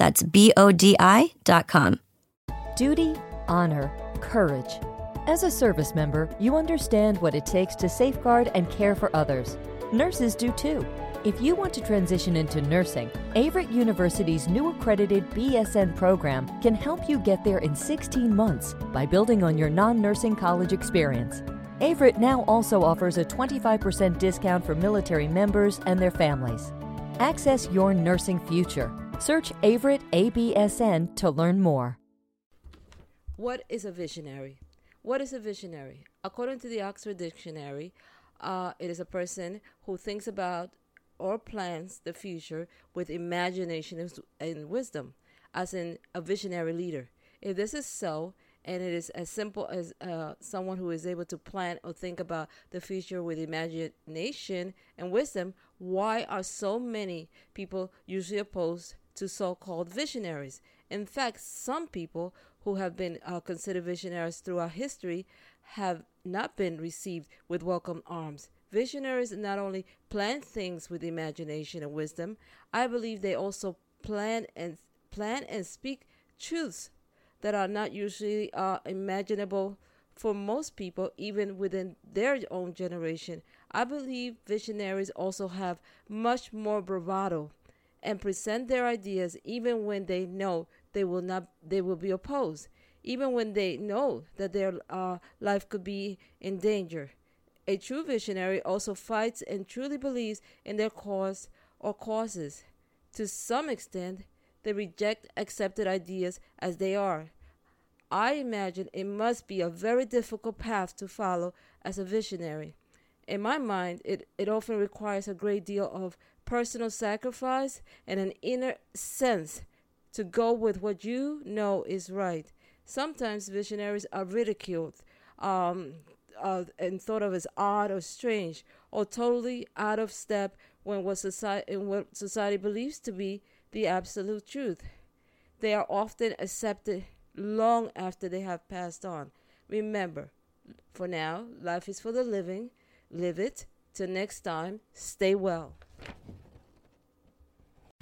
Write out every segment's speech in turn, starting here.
That's B O D I dot com. Duty, honor, courage. As a service member, you understand what it takes to safeguard and care for others. Nurses do too. If you want to transition into nursing, Averett University's new accredited BSN program can help you get there in 16 months by building on your non nursing college experience. Averett now also offers a 25% discount for military members and their families. Access your nursing future. Search Averett ABSN to learn more. What is a visionary? What is a visionary? According to the Oxford Dictionary, uh, it is a person who thinks about or plans the future with imagination and wisdom, as in a visionary leader. If this is so, and it is as simple as uh, someone who is able to plan or think about the future with imagination and wisdom, why are so many people usually opposed to so called visionaries? In fact, some people who have been uh, considered visionaries throughout history have not been received with welcome arms. Visionaries not only plan things with imagination and wisdom, I believe they also plan and plan and speak truths that are not usually uh, imaginable for most people, even within their own generation. I believe visionaries also have much more bravado and present their ideas even when they know they will not they will be opposed, even when they know that their uh, life could be in danger. A true visionary also fights and truly believes in their cause or causes. To some extent, they reject accepted ideas as they are. I imagine it must be a very difficult path to follow as a visionary. In my mind, it, it often requires a great deal of personal sacrifice and an inner sense to go with what you know is right. Sometimes visionaries are ridiculed, um, uh, and thought of as odd or strange or totally out of step when what society what society believes to be the absolute truth. They are often accepted long after they have passed on. Remember, for now, life is for the living. Live it. Till next time, stay well.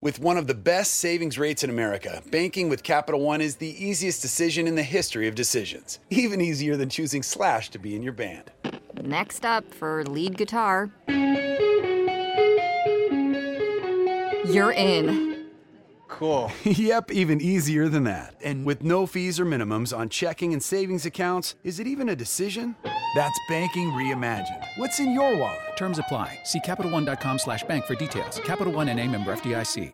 With one of the best savings rates in America, banking with Capital One is the easiest decision in the history of decisions. Even easier than choosing Slash to be in your band. Next up for lead guitar. You're in. Cool. yep, even easier than that. And with no fees or minimums on checking and savings accounts, is it even a decision? That's banking reimagined. What's in your wallet? Terms apply. See CapitalOne.com slash bank for details. Capital One and a member FDIC.